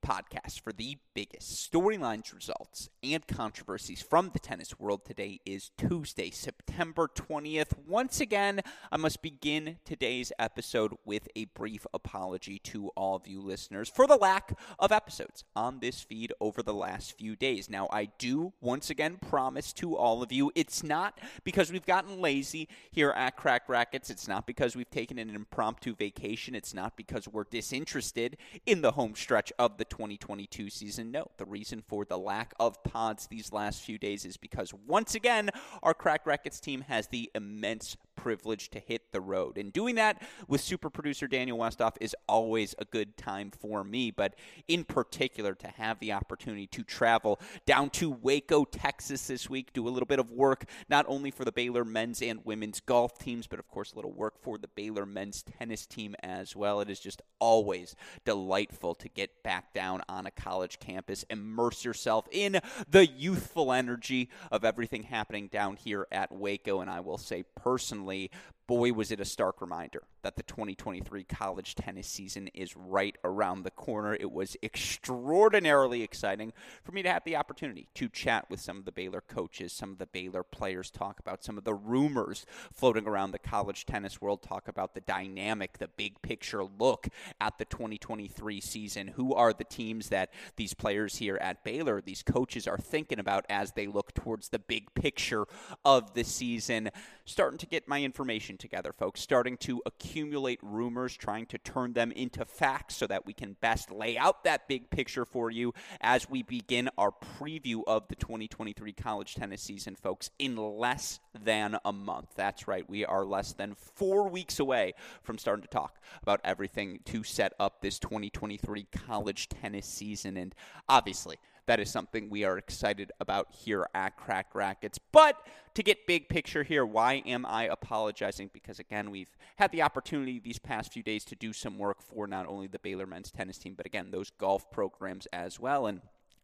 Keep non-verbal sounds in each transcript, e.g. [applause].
podcast for the biggest storylines, results, and controversies from the tennis world. Today is Tuesday, September 20th. Once again, I must begin today's episode with a brief apology to all of you listeners for the lack of episodes on this feed over the last few days. Now, I do once again promise to all of you it's not because we've gotten lazy here at Cracked Racquets, it's not because we've taken an impromptu vacation, it's not because we're disinterested in the home stretch of the 2022 season. No, the reason for the lack of pods these last few days is because once again, our Cracked Racquets team has the immense privilege to hit the road. And doing that with super producer Daniel Westoff is always a good time for me, but in particular to have the opportunity to travel down to Waco, Texas this week, do a little bit of work not only for the Baylor men's and women's golf teams, but of course a little work for the Baylor men's tennis team as well. It is just always delightful to get back down on a college campus, immerse yourself in the youthful energy of everything happening down here at Waco, and I will say personally but boy, was it a stark reminder that the 2023 college tennis season is right around the corner. It was extraordinarily exciting for me to have the opportunity to chat with some of the Baylor coaches, some of the Baylor players, talk about some of the rumors floating around the college tennis world, talk about the dynamic, the big picture look at the 2023 season. Who are the teams that these players here at Baylor, these coaches are thinking about as they look towards the big picture of the season? Starting to get my information together, folks, starting to accumulate rumors, trying to turn them into facts so that we can best lay out that big picture for you as we begin our preview of the 2023 college tennis season, folks, in less than a month. That's right, we are less than four weeks away from starting to talk about everything to set up this 2023 college tennis season. And obviously, that is something we are excited about here at Cracked Racquets. But to get big picture here, why am I apologizing? Because again, we've had the opportunity these past few days to do some work for not only the Baylor men's tennis team, but again, those golf programs as well. And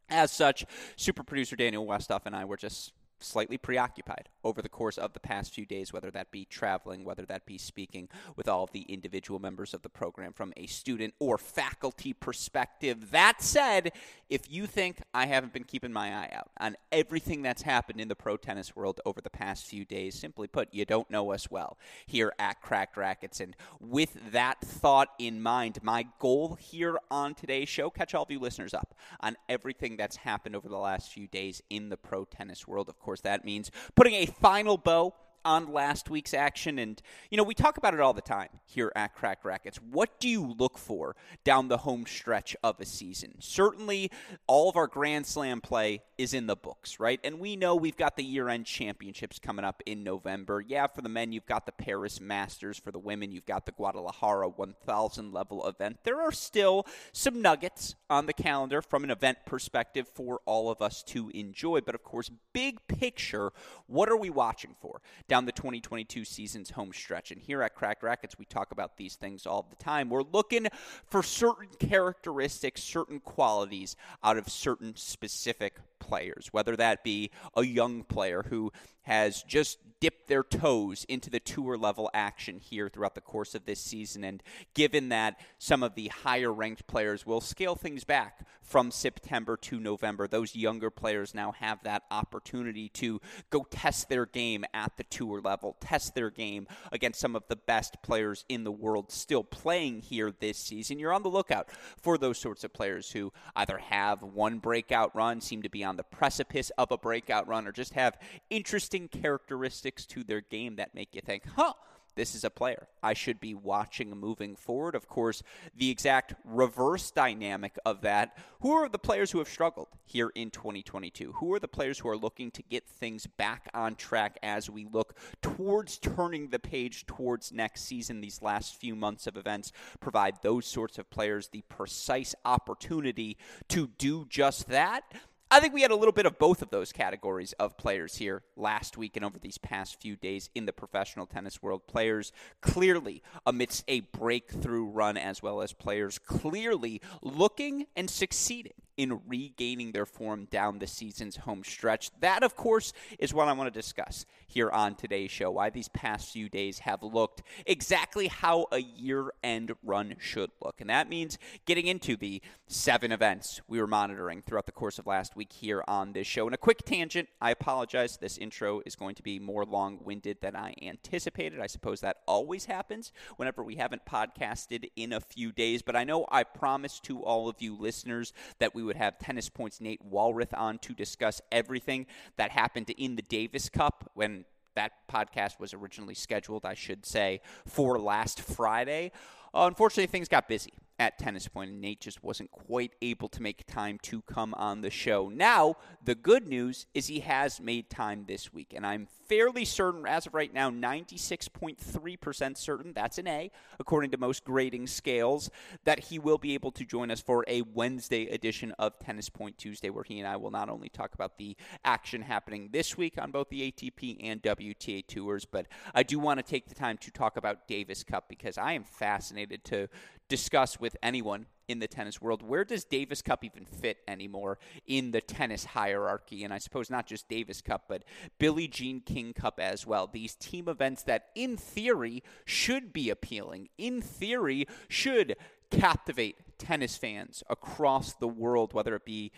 as such, super producer Daniel Westoff and I were just slightly preoccupied over the course of the past few days, whether that be traveling, whether that be speaking with all of the individual members of the program from a student or faculty perspective. That said, if you think I haven't been keeping my eye out on everything that's happened in the pro tennis world over the past few days, simply put, you don't know us well here at Cracked Racquets. And with that thought in mind, my goal here on today's show, catch all of you listeners up on everything that's happened over the last few days in the pro tennis world. Of course, that means putting a final bow on last week's action. And, you know, we talk about it all the time here at Cracked Racquets. What do you look for down the home stretch of a season? Certainly, all of our Grand Slam play is in the books, right? And we know we've got the year end championships coming up in November. Yeah, for the men, you've got the Paris Masters. For the women, you've got the Guadalajara 1000 level event. There are still some nuggets on the calendar from an event perspective for all of us to enjoy. But of course, big picture, what are we watching for? Down down the 2022 season's home stretch. And here at Cracked Racquets, we talk about these things all the time. We're looking for certain characteristics, certain qualities out of certain specific players, whether that be a young player who has just dipped their toes into the tour level action here throughout the course of this season. And given that some of the higher ranked players will scale things back from September to November, those younger players now have that opportunity to go test their game at the tour level, test their game against some of the best players in the world still playing here this season. You're on the lookout for those sorts of players who either have one breakout run, seem to be on the precipice of a breakout run, or just have interesting characteristics to their game that make you think, huh, this is a player I should be watching moving forward. Of course, the exact reverse dynamic of that who are the players who have struggled here in 2022? Who are the players who are looking to get things back on track as we look towards turning the page towards next season? These last few months of events provide those sorts of players the precise opportunity to do just that. I think we had a little bit of both of those categories of players here last week and over these past few days in the professional tennis world. Players clearly amidst a breakthrough run, as well as players clearly looking and succeeding in regaining their form down the season's home stretch. That, of course, is what I want to discuss here on today's show. Why these past few days have looked exactly how a year end run should look. And that means getting into the seven events we were monitoring throughout the course of last week here on this show. And a quick tangent I apologize. This intro is going to be more long winded than I anticipated. I suppose that always happens whenever we haven't podcasted in a few days. But I know I promised to all of you listeners that we would have Tennis Points Nate Walrath on to discuss everything that happened in the Davis Cup when that podcast was originally scheduled, I should say, for last Friday. Unfortunately, things got busy at Tennis Point, and Nate just wasn't quite able to make time to come on the show. Now, the good news is he has made time this week, and I'm fairly certain, as of right now, 96.3% certain, that's an A, according to most grading scales, that he will be able to join us for a Wednesday edition of Tennis Point Tuesday, where he and I will not only talk about the action happening this week on both the ATP and WTA tours, but I do want to take the time to talk about Davis Cup because I am fascinated to discuss with anyone in the tennis world. Where does Davis Cup even fit anymore in the tennis hierarchy? And I suppose not just Davis Cup, but Billie Jean King Cup as well. These team events that, in theory, should be appealing, in theory, should captivate tennis fans across the world, whether it be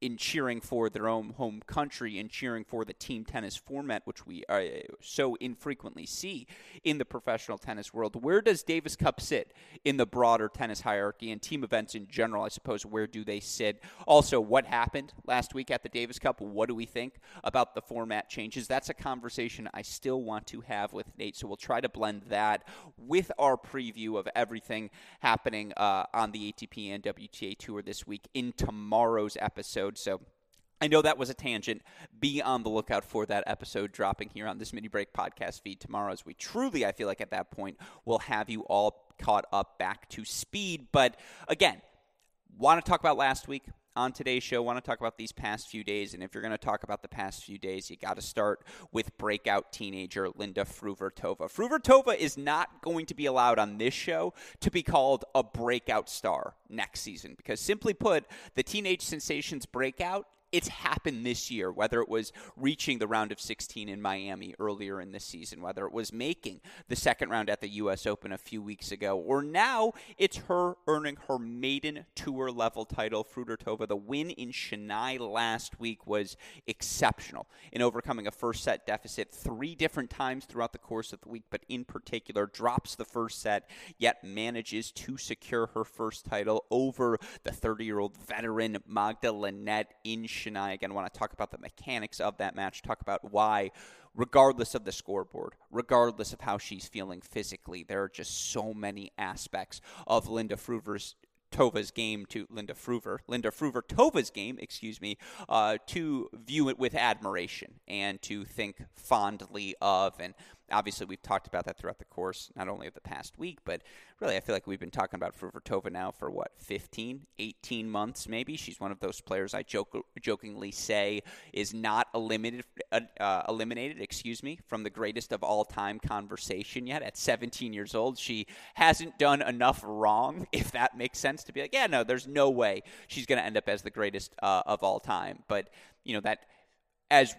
in cheering for their own home country and cheering for the team tennis format, which we uh, so infrequently see in the professional tennis world. Where does Davis Cup sit in the broader tennis hierarchy and team events in general? I suppose where do they sit? Also, what happened last week at the Davis Cup? What do we think about the format changes? That's a conversation I still want to have with Nate. So we'll try to blend that with our preview of everything happening uh, on the ATP and WTA tour this week in tomorrow's episode episode. So I know that was a tangent. Be on the lookout for that episode dropping here on this mini break podcast feed tomorrow as we truly, I feel like at that point, will have you all caught up back to speed. But again, want to talk about last week on today's show. Want to talk about these past few days. And if you're going to talk about the past few days, you got to start with breakout teenager Linda Fruhvirtova. Fruhvirtova is not going to be allowed on this show to be called a breakout star next season because, simply put, the teenage sensations breakout it's happened this year, whether it was reaching the round of 16 in Miami earlier in the season, whether it was making the second round at the U.S. Open a few weeks ago, or now it's her earning her maiden tour level title. Fruhvirtova, the win in Chennai last week was exceptional in overcoming a first set deficit three different times throughout the course of the week, but in particular drops the first set, yet manages to secure her first title over the 30 year old veteran Magda Linette in Again, I again want to talk about the mechanics of that match, talk about why, regardless of the scoreboard, regardless of how she's feeling physically, there are just so many aspects of Linda Fruhvir's Tova's game to Linda Fruhver, Linda Fruver Tova's game, excuse me, uh, to view it with admiration and to think fondly of. And obviously, we've talked about that throughout the course, not only of the past week, but really, I feel like we've been talking about Fruhvirtova now for what, 15, 18 months maybe. She's one of those players I joke, jokingly say is not eliminated, uh, uh, eliminated, excuse me, from the greatest of all time conversation yet. At 17 years old, she hasn't done enough wrong, [laughs] if that makes sense, to be like, yeah, no, there's no way she's going to end up as the greatest uh, of all time. But you know that as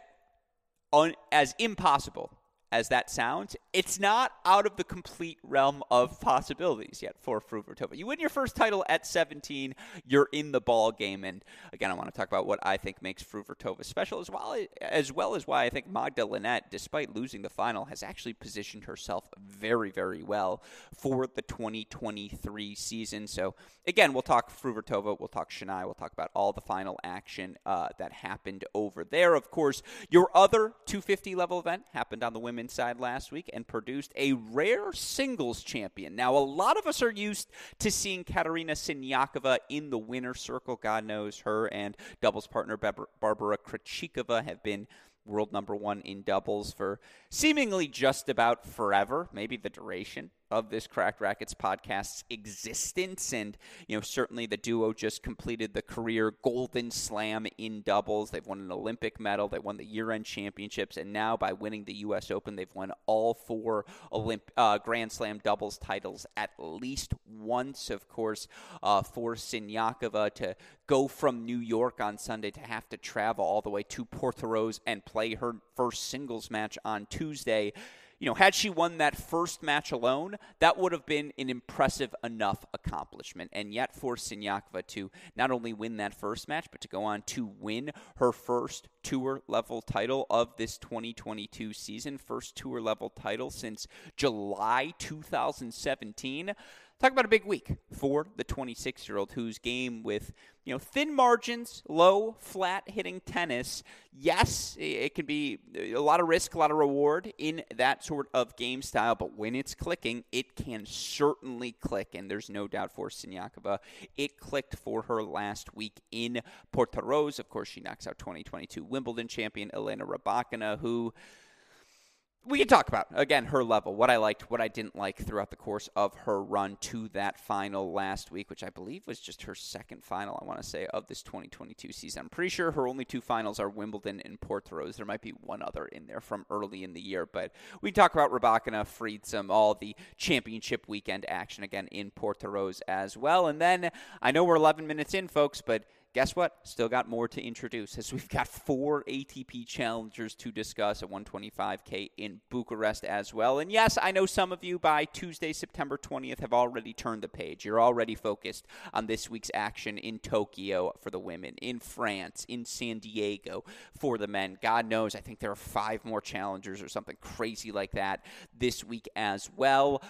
un- as impossible as that sounds, it's not out of the complete realm of possibilities yet for Fruhvirtova. You win your first title at 17, you're in the ball game, and again, I want to talk about what I think makes Fruhvirtova special, as well as well as why I think Magda Linette, despite losing the final, has actually positioned herself very, very well for the 2023 season. So again, we'll talk Fruhvirtova, we'll talk Chennai, we'll talk about all the final action uh, that happened over there. Of course, your other 250 level event happened on the women's women's side last week and produced a rare singles champion. Now, a lot of us are used to seeing Katerina Siniakova in the winner's circle. God knows her and doubles partner Barbara Krejcikova have been world number one in doubles for seemingly just about forever, maybe the duration of this Cracked Racquets podcast's existence. And, you know, certainly the duo just completed the career Golden Slam in doubles. They've won an Olympic medal, they won the year end championships, and now by winning the U.S. Open, they've won all four Olymp- uh, Grand Slam doubles titles at least once. Of course, uh, for Siniakova to go from New York on Sunday to have to travel all the way to Portoroz and play her first singles match on Tuesday you know, had she won that first match alone, that would have been an impressive enough accomplishment. And yet, for Siniakova to not only win that first match, but to go on to win her first tour level title of this 2022 season, first tour level title since July 2017. Talk about a big week for the 26 year old whose game with you know thin margins, low, flat hitting tennis. Yes, it can be uh, a lot of risk, a lot of reward in that sort of game style, but when it's clicking, it can certainly click, and there's no doubt for Siniakova, it clicked for her last week in Portoroz. Of course, she knocks out 2022 Wimbledon champion Elena Rybakina, who we can talk about again her level, what I liked, what I didn't like throughout the course of her run to that final last week, which I believe was just her second final. I want to say of this 2022 season. I'm pretty sure her only two finals are Wimbledon and Portoroz. There might be one other in there from early in the year, but we can talk about Rybakina, Friedsam, all the championship weekend action again in Portoroz as well. And then I know we're 11 minutes in, folks, but guess what? Still got more to introduce as we've got four ATP challengers to discuss at 125K in Bucharest as well. And yes, I know some of you by Tuesday, September 20th, have already turned the page. You're already focused on this week's action in Tokyo for the women, in France, in San Diego for the men. God knows, I think there are five more challengers or something crazy like that this week as well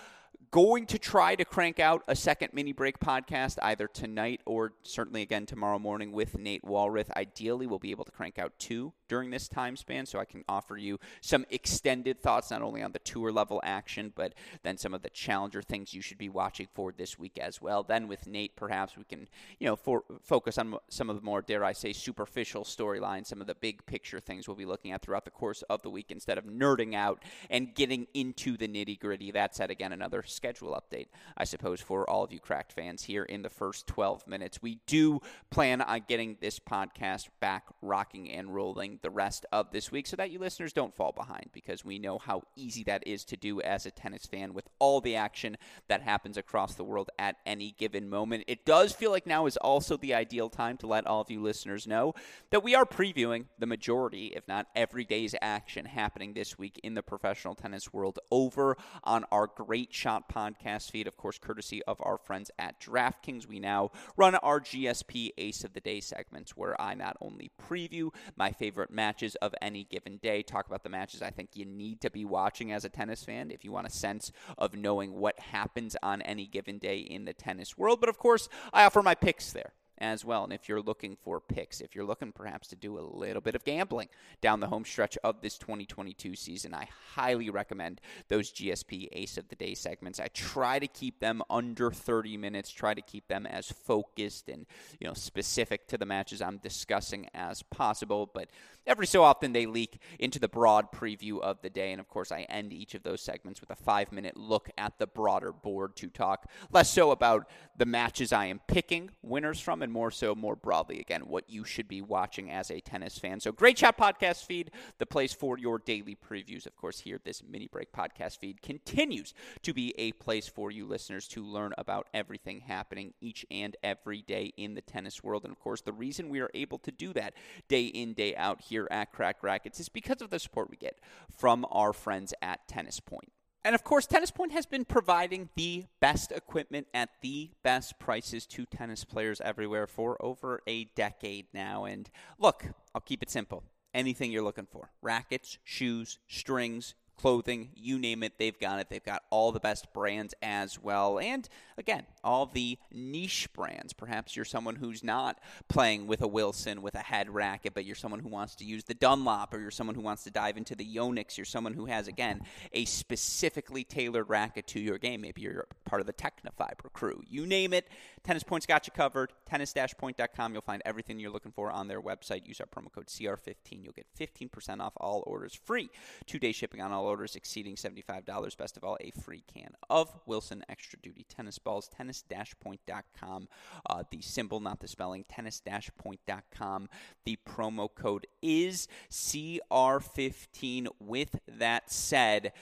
going to try to crank out a second mini break podcast either tonight or certainly again tomorrow morning with Nate Walrath. Ideally, we'll be able to crank out two during this time span so I can offer you some extended thoughts not only on the tour level action, but then some of the challenger things you should be watching for this week as well. Then with Nate, perhaps we can, you know, for, focus on some of the more, dare I say, superficial storylines, some of the big picture things we'll be looking at throughout the course of the week instead of nerding out and getting into the nitty gritty. That said, again, another schedule update, I suppose, for all of you cracked fans here in the first 12 minutes. We do plan on getting this podcast back rocking and rolling the rest of this week so that you listeners don't fall behind because we know how easy that is to do as a tennis fan with all the action that happens across the world at any given moment. It does feel like now is also the ideal time to let all of you listeners know that we are previewing the majority, if not every day's action happening this week in the professional tennis world over on our Great Shot podcast feed, of course, courtesy of our friends at DraftKings. We now run our GSP Ace of the Day segments where I not only preview my favorite matches of any given day, talk about the matches I think you need to be watching as a tennis fan if you want a sense of knowing what happens on any given day in the tennis world. But of course, I offer my picks there as well. And if you're looking for picks, if you're looking perhaps to do a little bit of gambling down the home stretch of this 2022 season, I highly recommend those GSP Ace of the Day segments. I try to keep them under 30 minutes, try to keep them as focused and, you know, specific to the matches I'm discussing as possible, but every so often they leak into the broad preview of the day. And of course, I end each of those segments with a five minute look at the broader board to talk less so about the matches I am picking winners from and more so, more broadly, again, what you should be watching as a tennis fan. So, Great Shot podcast feed, the place for your daily previews. Of course, here, this mini break podcast feed continues to be a place for you listeners to learn about everything happening each and every day in the tennis world. And of course, the reason we are able to do that day in, day out here at Cracked Racquets is because of the support we get from our friends at Tennis Point. And of course, Tennis Point has been providing the best equipment at the best prices to tennis players everywhere for over a decade now. And look, I'll keep it simple. Anything you're looking for rackets, shoes, strings, clothing, you name it, they've got it. They've got all the best brands as well. And again, all the niche brands. Perhaps you're someone who's not playing with a Wilson with a head racket, but you're someone who wants to use the Dunlop, or you're someone who wants to dive into the Yonex. You're someone who has, again, a specifically tailored racket to your game. Maybe you're part of the Tecnifibre crew. You name it, Tennis Point's got you covered. Tennis-point.com. You'll find everything you're looking for on their website. Use our promo code CR15. You'll get 15% off all orders free. Two-day shipping on all orders exceeding $75. Best of all, a free can of Wilson Extra Duty tennis balls. Tennis-point.com. Uh, the symbol, not the spelling. Tennis-point.com. The promo code is CR15. With that said,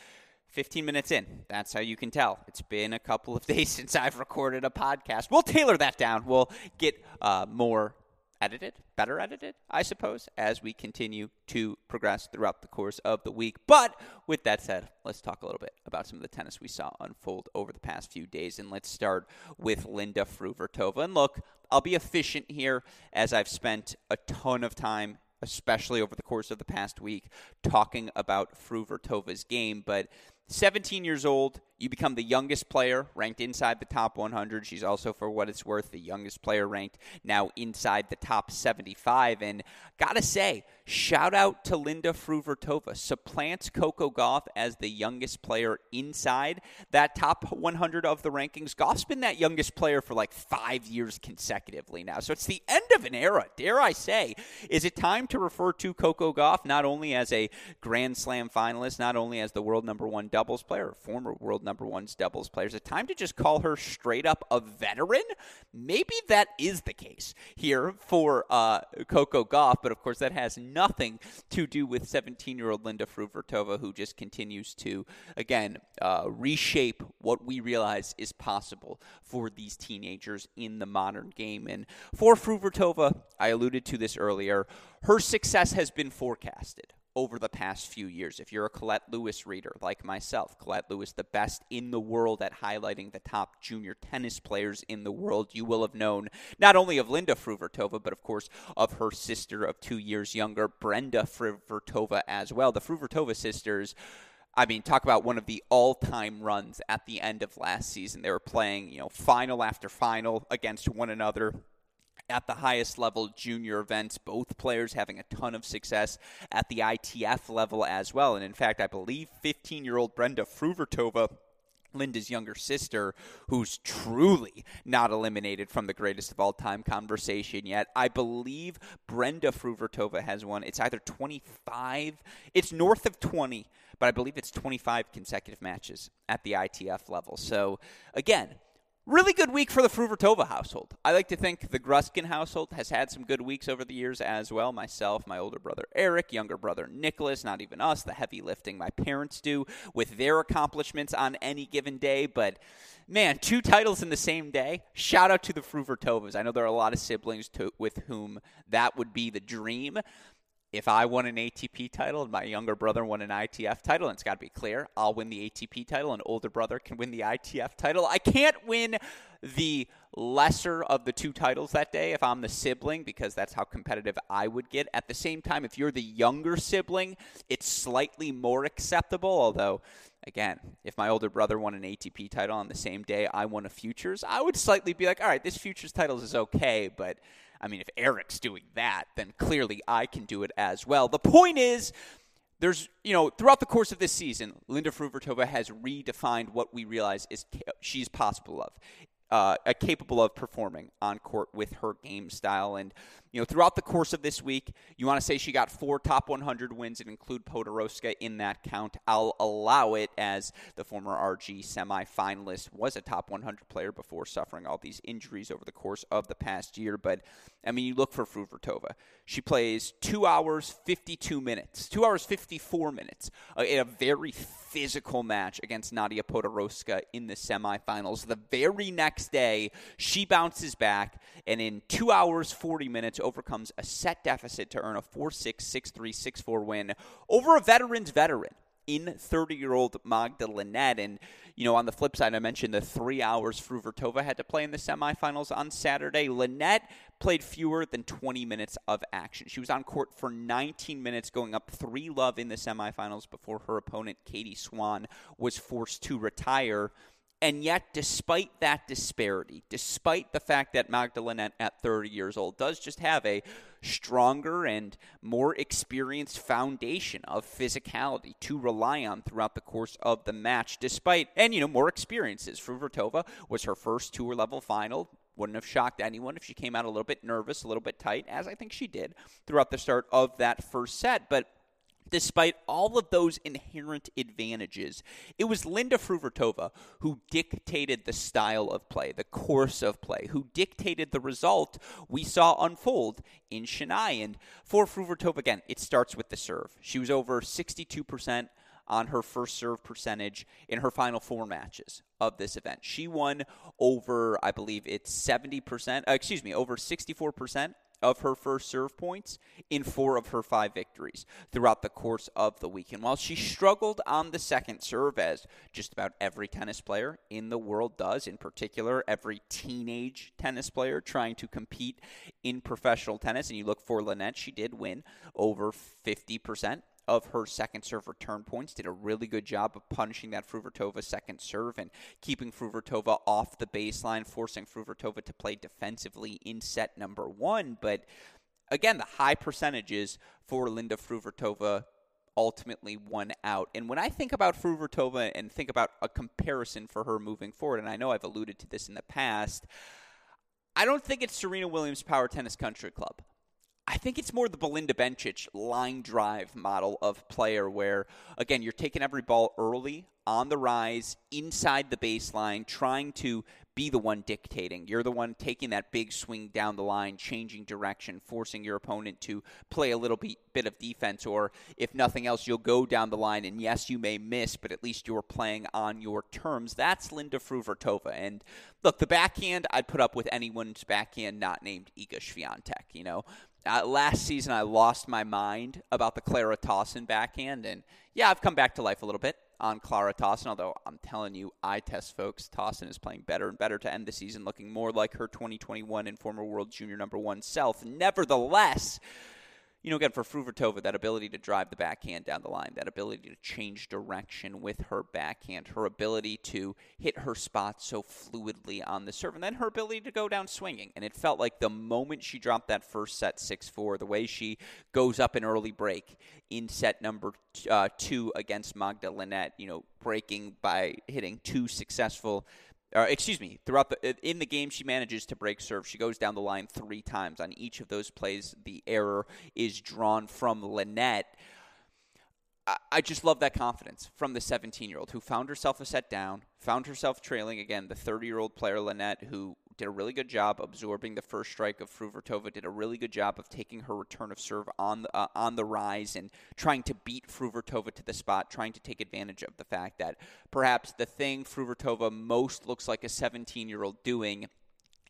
15 minutes in. That's how you can tell. It's been a couple of [laughs] days since I've recorded a podcast. We'll tailor that down. We'll get uh, more edited, better edited, I suppose, as we continue to progress throughout the course of the week. But with that said, let's talk a little bit about some of the tennis we saw unfold over the past few days. And let's start with Linda Fruhvirtova. And look, I'll be efficient here as I've spent a ton of time especially over the course of the past week, talking about Fruhvirtova's game. But 17 years old, you become the youngest player ranked inside the top 100. She's also, for what it's worth, the youngest player ranked now inside the top 75. And gotta say, shout out to Linda Fruhvirtova. Supplants Coco Gauff as the youngest player inside that top 100 of the rankings. Gauff's been that youngest player for like five years consecutively now. So it's the end of an era, dare I say. Is it time to refer to Coco Gauff not only as a Grand Slam finalist, not only as the world number one doubles player, former world number one's doubles players. A time to just call her straight up a veteran? Maybe that is the case here for uh, Coco Gauff, but of course that has nothing to do with 17 year old Linda Fruhvirtova, who just continues to, again, uh, reshape what we realize is possible for these teenagers in the modern game. And for Fruhvirtova, I alluded to this earlier, her success has been forecasted over the past few years. If you're a Colette Lewis reader like myself, Colette Lewis, the best in the world at highlighting the top junior tennis players in the world, you will have known not only of Linda Fruhvirtova, but of course of her sister of two years younger, Brenda Fruhvirtova, as well. The Fruhvirtova sisters. I mean, talk about one of the all-time runs at the end of last season. They were playing, you know, final after final against one another at the highest level junior events, both players having a ton of success at the ITF level as well. And in fact, I believe 15 year old Brenda Fruhvirtova. Linda's younger sister, who's truly not eliminated from the greatest of all time conversation yet. I believe Brenda Fruhvirtova has won. It's either 25, it's north of 20, but I believe it's 25 consecutive matches at the ITF level. So, again, Really good week for the Fruhvirtova household. I like to think the Gruskin household has had some good weeks over the years as well. Myself, my older brother Eric, younger brother Nicholas, not even us, the heavy lifting my parents do with their accomplishments on any given day. But man, two titles in the same day. Shout out to the Fruhvirtovas. I know there are a lot of siblings to, with whom that would be the dream if I won an ATP title and my younger brother won an ITF title, and it's got to be clear, I'll win the ATP title and older brother can win the ITF title. I can't win the lesser of the two titles that day if I'm the sibling because that's how competitive I would get. At the same time, if you're the younger sibling, it's slightly more acceptable, although again, if my older brother won an ATP title on the same day I won a Futures, I would slightly be like, all right, this Futures title is okay, but I mean, if Eric's doing that, then clearly I can do it as well. The point is, there's, you know, throughout the course of this season, Linda Fruhvirtova has redefined what we realize is she's possible of uh, capable of performing on court with her game style. And, you know, throughout the course of this week, you want to say she got four top 100 wins and include Podoroska in that count. I'll allow it as the former RG semifinalist was a top 100 player before suffering all these injuries over the course of the past year. But, I mean, you look for Fruhvirtova. She plays two hours, 52 minutes, two hours, 54 minutes uh, in a very physical match against Nadia Podoroska in the semifinals. The very next day, she bounces back and in 2 hours 40 minutes overcomes a set deficit to earn a 4-6 6-3 6-4 win over a veteran's veteran in 30 year old Magda Linette. And, you know, on the flip side, I mentioned the three hours Fruhvirtova had to play in the semifinals on Saturday. Linette played fewer than 20 minutes of action. She was on court for 19 minutes, going up 3 love in the semifinals before her opponent, Katie Swan, was forced to retire And yet, despite that disparity, despite the fact that Magda Linette at 30 years old does just have a stronger and more experienced foundation of physicality to rely on throughout the course of the match, despite, and you know, more experiences. Fruhvirtova was her first tour level final. Wouldn't have shocked anyone if she came out a little bit nervous, a little bit tight, as I think she did throughout the start of that first set. But Despite all of those inherent advantages, it was Linda Fruhvirtova who dictated the style of play, the course of play, who dictated the result we saw unfold in Chennai. And for Fruhvirtova, again, it starts with the serve. She was over 62% on her first serve percentage in her final four matches of this event. She won over, I believe it's 70%, uh, excuse me, over 64% of her first serve points in four of her five victories throughout the course of the weekend. While she struggled on the second serve, as just about every tennis player in the world does, in particular, every teenage tennis player trying to compete in professional tennis, and you look for Linette, she did win over 50% of her second serve return points. Did a really good job of punishing that Fruhvirtova second serve and keeping Fruhvirtova off the baseline, forcing Fruhvirtova to play defensively in set number one. But again, the high percentages for Linda Fruhvirtova ultimately won out. And when I think about Fruhvirtova and think about a comparison for her moving forward, and I know I've alluded to this in the past, I don't think it's Serena Williams Power Tennis Country Club. I think it's more the Belinda Bencic line drive model of player where, again, you're taking every ball early on the rise inside the baseline, trying to be the one dictating. You're the one taking that big swing down the line, changing direction, forcing your opponent to play a little bit, bit of defense, or if nothing else, you'll go down the line. And yes, you may miss, but at least you're playing on your terms. That's Linda Fruhvirtova. And look, the backhand, I'd put up with anyone's backhand not named Iga Swiatek. You know, uh, last season, I lost my mind about the Clara Tauson backhand, and yeah, I've come back to life a little bit on Clara Tauson. Although I'm telling you, I test folks, Tauson is playing better and better to end the season, looking more like her 2021 and former World Junior Number One self. Nevertheless, you know, again, for Fruhvirtova, that ability to drive the backhand down the line, that ability to change direction with her backhand, her ability to hit her spot so fluidly on the serve, and then her ability to go down swinging. And it felt like the moment she dropped that first set 6 4, the way she goes up an early break in set number uh, two against Magda Linette, you know, breaking by hitting two successful or excuse me, throughout the in the game, she manages to break serve. She goes down the line three times on each of those plays. The error is drawn from Linette. I, I just love that confidence from the 17 year old who found herself a set down, found herself trailing again. The 30 year old player Linette, who did a really good job absorbing the first strike of Fruhvirtova, did a really good job of taking her return of serve on the, uh, on the rise and trying to beat Fruhvirtova to the spot, trying to take advantage of the fact that perhaps the thing Fruhvirtova most looks like a 17 year old doing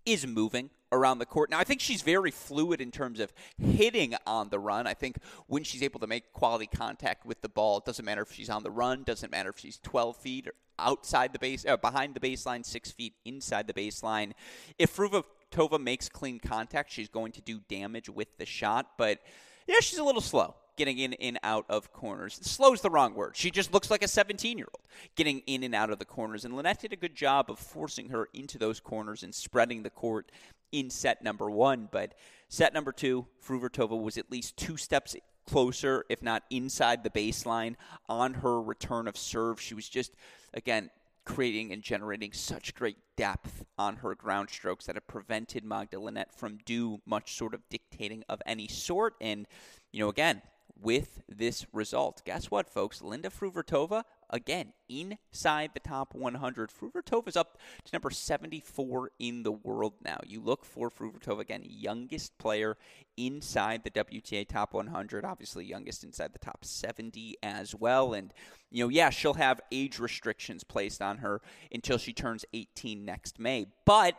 is moving around the court. Now, I think she's very fluid in terms of hitting on the run. I think when she's able to make quality contact with the ball, it doesn't matter if she's on the run, doesn't matter if she's 12 feet or outside the base, uh, behind the baseline, six feet inside the baseline. If Fruhvirtova makes clean contact, she's going to do damage with the shot. But yeah, she's a little slow getting in and out of corners. Slow's the wrong word. She just looks like a 17 year old getting in and out of the corners. And Linette did a good job of forcing her into those corners and spreading the court in set number one. But set number two, Fruhvirtova was at least two steps closer, if not inside the baseline, on her return of serve. She was just, again, creating and generating such great depth on her ground strokes that it prevented Magda Linette from do much sort of dictating of any sort. And, you know, again, with this result. Guess what, folks? Linda Fruhvirtova, again, inside the top 100. Fruhvirtova's up to number 74 in the world now. You look for Fruhvirtova, again, youngest player inside the WTA top 100, obviously youngest inside the top 70 as well. And, you know, yeah, she'll have age restrictions placed on her until she turns 18 next May. But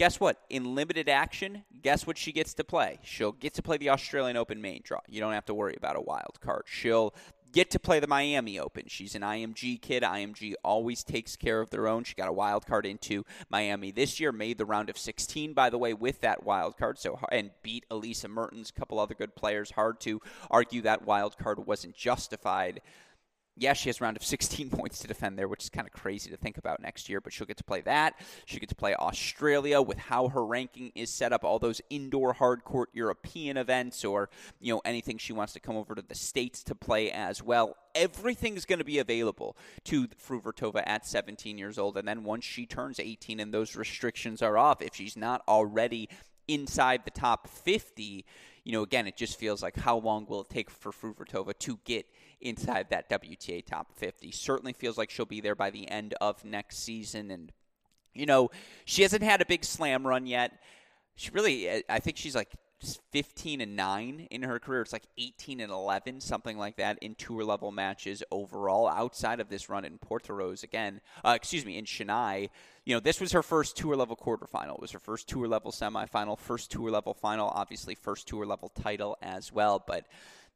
guess what? In limited action, guess what she gets to play? She'll get to play the Australian Open main draw. You don't have to worry about a wild card. She'll get to play the Miami Open. She's an IMG kid. IMG always takes care of their own. She got a wild card into Miami this year, made the round of 16, by the way, with that wild card. So and beat Elise Mertens, a couple other good players. Hard to argue that wild card wasn't justified. Yeah, she has a round of [laughs] 16 points to defend there, which is kind of crazy to think about next year, but she'll get to play that. She'll get to play Australia with how her ranking is set up, all those indoor hardcourt European events or, you know, anything she wants to come over to the States to play as well. Everything's going to be available to Fruhvirtova at 17 years old. And then once she turns 18 and those restrictions are off, if she's not already inside the top 50, you know, again, it just feels like how long will it take for Fruhvirtova to get inside that WTA top 50? Certainly feels like she'll be there by the end of next season. And, you know, she hasn't had a big slam run yet. She really, I think she's like 15 and 9 in her career. It's like 18 and 11, something like that, in tour level matches overall. Outside of this run in Portoroz, again, uh, excuse me, in Chennai, you know, this was her first tour level quarterfinal. It was her first tour level semifinal, first tour level final, obviously, first tour level title as well. But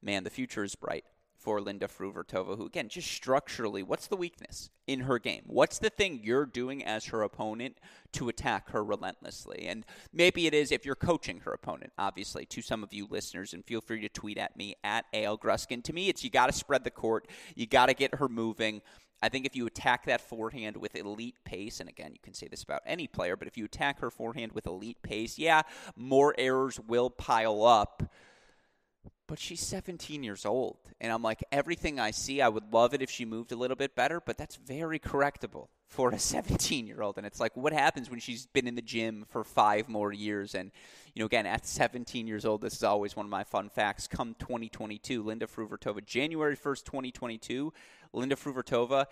man, the future is bright for Linda Fruhvirtova, who, again, just structurally, what's the weakness in her game? What's the thing you're doing as her opponent to attack her relentlessly? And maybe it is if you're coaching her opponent, obviously, to some of you listeners, and feel free to tweet at me at AL Gruskin. To me, it's you got to spread the court, you got to get her moving. I think if you attack that forehand with elite pace, and again, you can say this about any player, but if you attack her forehand with elite pace, yeah, more errors will pile up but she's 17 years old. And I'm like, everything I see, I would love it if she moved a little bit better, but that's very correctable for a [laughs] 17 year old. And it's like, what happens when she's been in the gym for five more years? And, you know, again, at 17 years old, this is always one of my fun facts. Come 2022, Linda Fruhvirtova, January 1st, 2022, Linda Fruhvirtova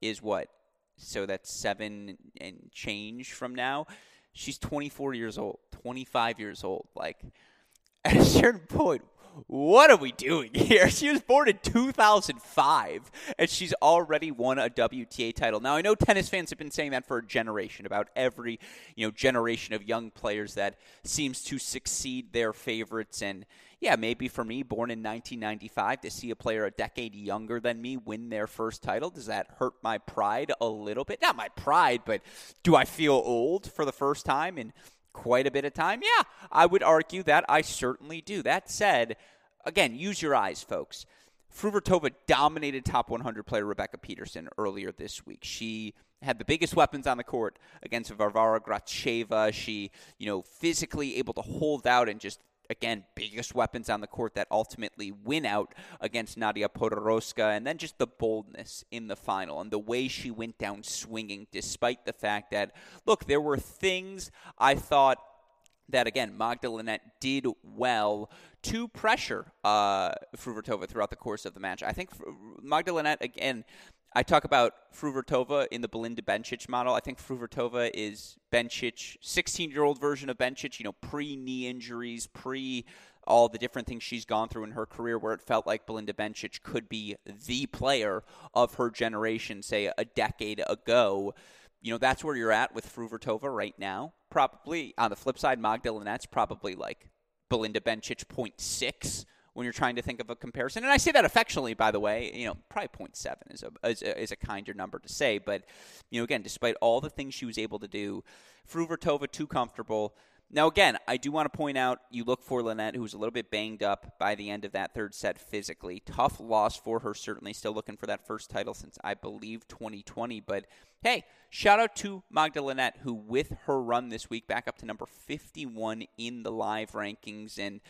is what? So that's seven and change from now. She's 24 years old, 25 years old. Like, [laughs] at a certain point, what are we doing [laughs] here? She was born in 2005, and she's already won a WTA title. Now, I know tennis fans have been saying that for a generation about every you know generation of young players that seems to succeed their favorites. And yeah, maybe for me, born in 1995, to see a player a decade younger than me win their first title, does that hurt my pride a little bit? Not my pride, but do I feel old for the first time? And quite a bit of time? Yeah, I would argue that I certainly do. That said, again, use your eyes, folks. Fruhvirtova dominated top 100 player Rebecca Peterson earlier this week. She had the biggest weapons on the court against Varvara Gracheva. She, you know, physically able to hold out and just again, biggest weapons on the court that ultimately win out against Nadia Podoroska, and then just the boldness in the final and the way she went down swinging, despite the fact that, look, there were things I thought that again Magda Linette did well to pressure uh, Fruhvirtova throughout the course of the match. I think Magda Linette again I talk about Fruhvirtova in the Belinda Bencic model. I think Fruhvirtova is Bencic, 16 year old version of Bencic, you know, pre knee injuries, pre all the different things she's gone through in her career where it felt like Belinda Bencic could be the player of her generation, say a decade ago. You know, that's where you're at with Fruhvirtova right now. Probably on the flip side, Magda probably like Belinda Bencic 0.6 when you're trying to think of a comparison. And I say that affectionately, by the way. You know, probably 0.7 is a, is a, is a kinder number to say. But, you know, again, despite all the things she was able to do, Fruhvirtova too comfortable. Now, again, I do want to point out you look for Linette, who was a little bit banged up by the end of that third set physically. Tough loss for her, certainly. Still looking for that first title since, I believe, 2020. But hey, shout out to Magda Linette, who, with her run this week, back up to number 51 in the live rankings. And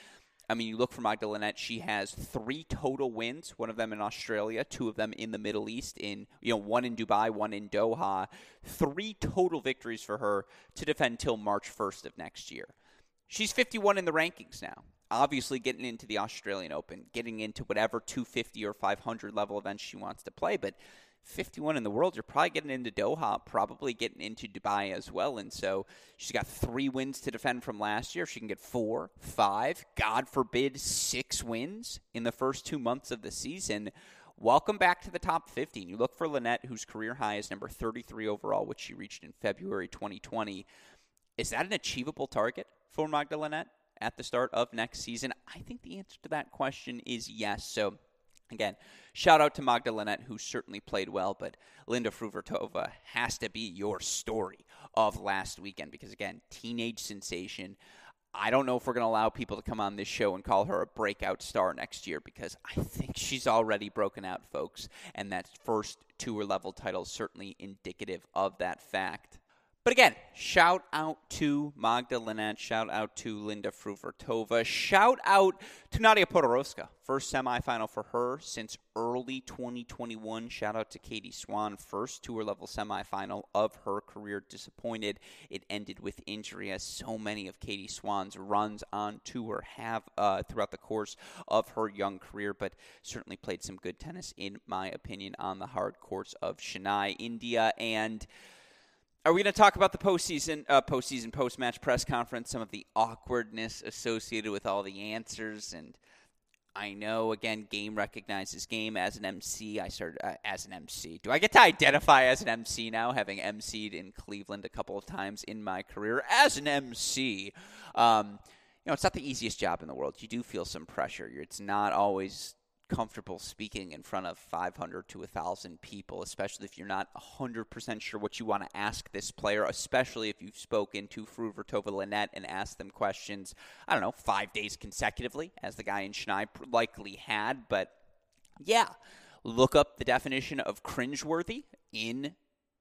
I mean, you look for Magda Linette, she has three total wins, one of them in Australia, two of them in the Middle East, in you know, one in Dubai, one in Doha. Three total victories for her to defend till March 1st of next year. She's 51 in the rankings now. Obviously, getting into the Australian Open, getting into whatever 250 or 500 level events she wants to play, but 51 in the world. You're probably getting into Doha, probably getting into Dubai as well. And so she's got three wins to defend from last year. She can get four, five, God forbid, six wins in the first two months of the season. Welcome back to the top 15. You look for Linette, whose career high is number 33 overall, which she reached in February 2020. Is that an achievable target for Magda Linette at the start of next season? I think the answer to that question is yes. So Again, shout out to Magda Linette, who certainly played well, but Linda Fruhvirtova has to be your story of last weekend because, again, teenage sensation. I don't know if we're going to allow people to come on this show and call her a breakout star next year because I think she's already broken out, folks. And that first tour level title is certainly indicative of that fact. But again, shout out to Magda Linette, shout out to Linda Fruhvirtova, shout out to Nadia Podoroska. First semifinal for her since early 2021. Shout out to Katie Swan, first tour level semifinal of her career. Disappointed it ended with injury, as so many of Katie Swan's runs on tour have uh, throughout the course of her young career, but certainly played some good tennis, in my opinion, on the hard courts of Chennai, India. And are we going to talk about the postseason, uh, postseason, post-match press conference? Some of the awkwardness associated with all the answers, and I know again, game recognizes game. As an MC, I started uh, as an MC. Do I get to identify as an MC now, having MC'd in Cleveland a couple of times in my career as an MC? Um, you know, it's not the easiest job in the world. You do feel some pressure. It's not always comfortable speaking in front of 500 to 1,000 people, especially if you're not 100% sure what you want to ask this player, especially if you've spoken to Fruhvirtova Linette and asked them questions, I don't know, five days consecutively, as the guy in Chennai likely had. But yeah, look up the definition of cringeworthy in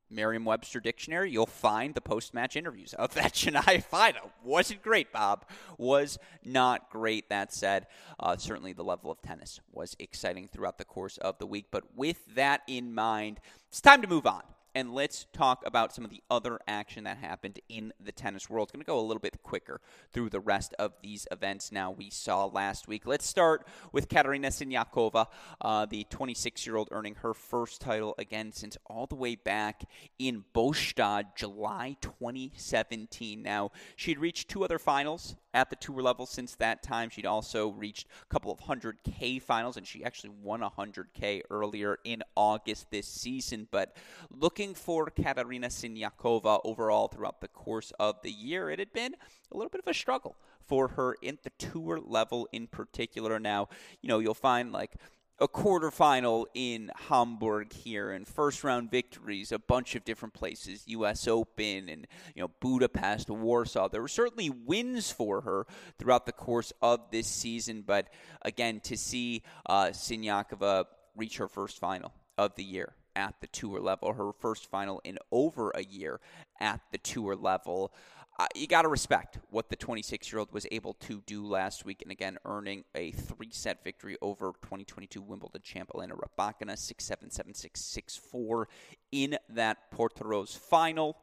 Merriam Webster Dictionary, you'll find the post match interviews of that [laughs] Chennai final. Wasn't great, Bob. Was not great. That said, uh, certainly the level of tennis was exciting throughout the course of the week. But with that in mind, it's time to move on and let's talk about some of the other action that happened in the tennis world. It's going to go a little bit quicker through the rest of these events now we saw last week. Let's start with Katerina Siniakova, uh, the 26 year old earning her first title again since all the way back in Båstad, July 2017. Now, she'd reached two other finals at the tour level since that time. She'd also reached a couple of 100K finals, and she actually won 100K earlier in August this season. But looking for Katerina Siniakova overall throughout the course of the year, it had been a little bit of a struggle for her in the tour level in particular. Now, you know, you'll find like a quarterfinal in Hamburg here and first round victories a bunch of different places US Open and you know Budapest Warsaw there were certainly wins for her throughout the course of this season but again to see uh, Siniakova reach her first final of the year at the tour level her first final in over a year at the tour level uh, you got to respect what the 26 year old was able to do last week, and again, earning a three set victory over 2022 Wimbledon champ Elena Rybakina, 6 7 7 6 6 4 in that Portoroz final.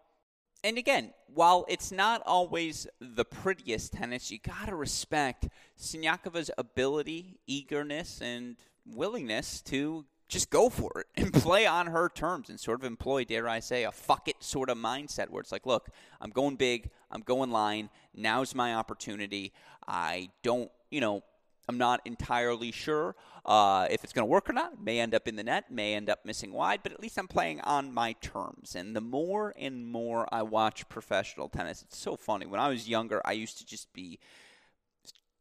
And again, while it's not always the prettiest tennis, you got to respect Siniakova's ability, eagerness, and willingness to just go for it [laughs] and play on her terms and sort of employ, dare I say, a fuck it sort of mindset where it's like, look, I'm going big, I'm going line, now's my opportunity. I don't, you know, I'm not entirely sure uh, if it's going to work or not. May end up in the net, may end up missing wide, but at least I'm playing on my terms. And the more and more I watch professional tennis, it's so funny. When I was younger, I used to just be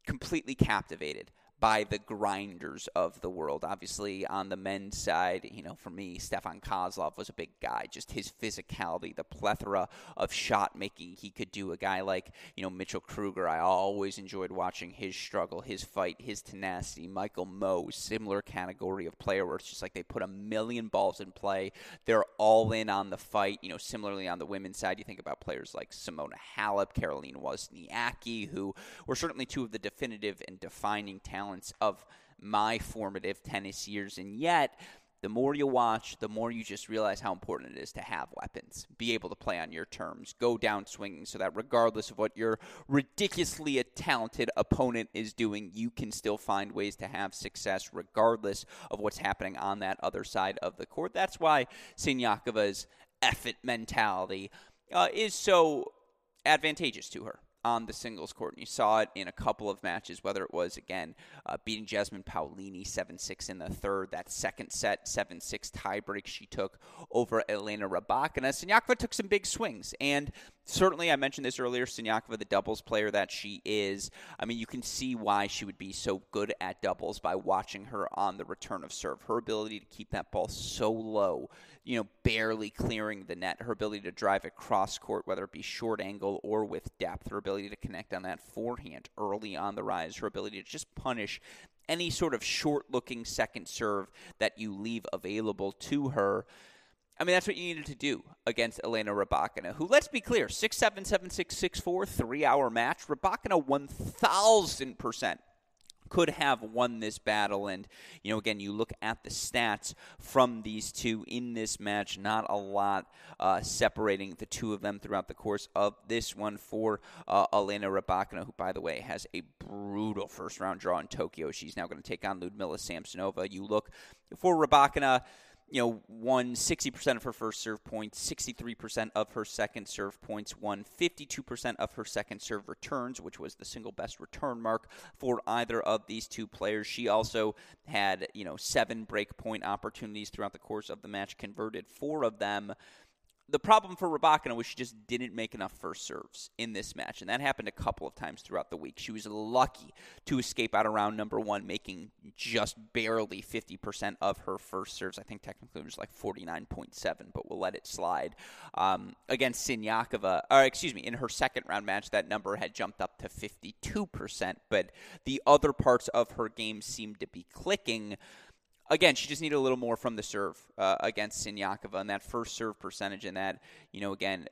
completely captivated by the grinders of the world. Obviously, on the men's side, you know, for me, Stefan Kozlov was a big guy. Just his physicality, the plethora of shot making he could do. A guy like, you know, Mitchell Krueger, I always enjoyed watching his struggle, his fight, his tenacity. Michael Mmoh, similar category of player where it's just like they put a million balls in play. They're all in on the fight. You know, similarly on the women's side, you think about players like Simona Halep, Caroline Wozniacki, who were certainly two of the definitive and defining talents of my formative tennis years. And yet, the more you watch, the more you just realize how important it is to have weapons, be able to play on your terms, go down swinging so that regardless of what your ridiculously talented opponent is doing, you can still find ways to have success regardless of what's happening on that other side of the court. That's why Siniakova's effort mentality uh, is so advantageous to her on the singles court. And you saw it in a couple of matches, whether it was, again, uh, beating Jasmine Paolini 7 6 in the third, that second set 7 6 tiebreak she took over Elena Rybakina. Siniakova took some big swings. And certainly, I mentioned this earlier, Siniakova, the doubles player that she is. I mean, you can see why she would be so good at doubles by watching her on the return of serve. Her ability to keep that ball so low, you know, barely clearing the net. Her ability to drive it cross court, whether it be short angle or with depth. Her ability to connect on that forehand early on the rise. Her ability to just punish any sort of short looking second serve that you leave available to her. I mean, that's what you needed to do against Elena Rybakina, who, let's be clear, 6'7, 7'6, 6'4, three hour match. Rybakina 1,000% could have won this battle. And, you know, again, you look at the stats from these two in this match, not a lot uh, separating the two of them throughout the course of this one for uh, Elena Rybakina, who, by the way, has a brutal first round draw in Tokyo. She's now going to take on Ludmila Samsonova. You look for Rybakina you know, won 60% of her first serve points, 63% of her second serve points, won 52% of her second serve returns, which was the single best return mark for either of these two players. She also had, you know, seven break point opportunities throughout the course of the match, converted four of them the problem for Rybakina was she just didn't make enough first serves in this match, and that happened a couple of times throughout the week. She was lucky to escape out of round number one, making just barely 50% of her first serves. I think technically it was like 49.7, but we'll let it slide. Um, against Siniakova, or excuse me, in her second round match, that number had jumped up to 52%, but the other parts of her game seemed to be clicking again, she just needed a little more from the serve uh, against Siniakova, and that first serve percentage, and that you know again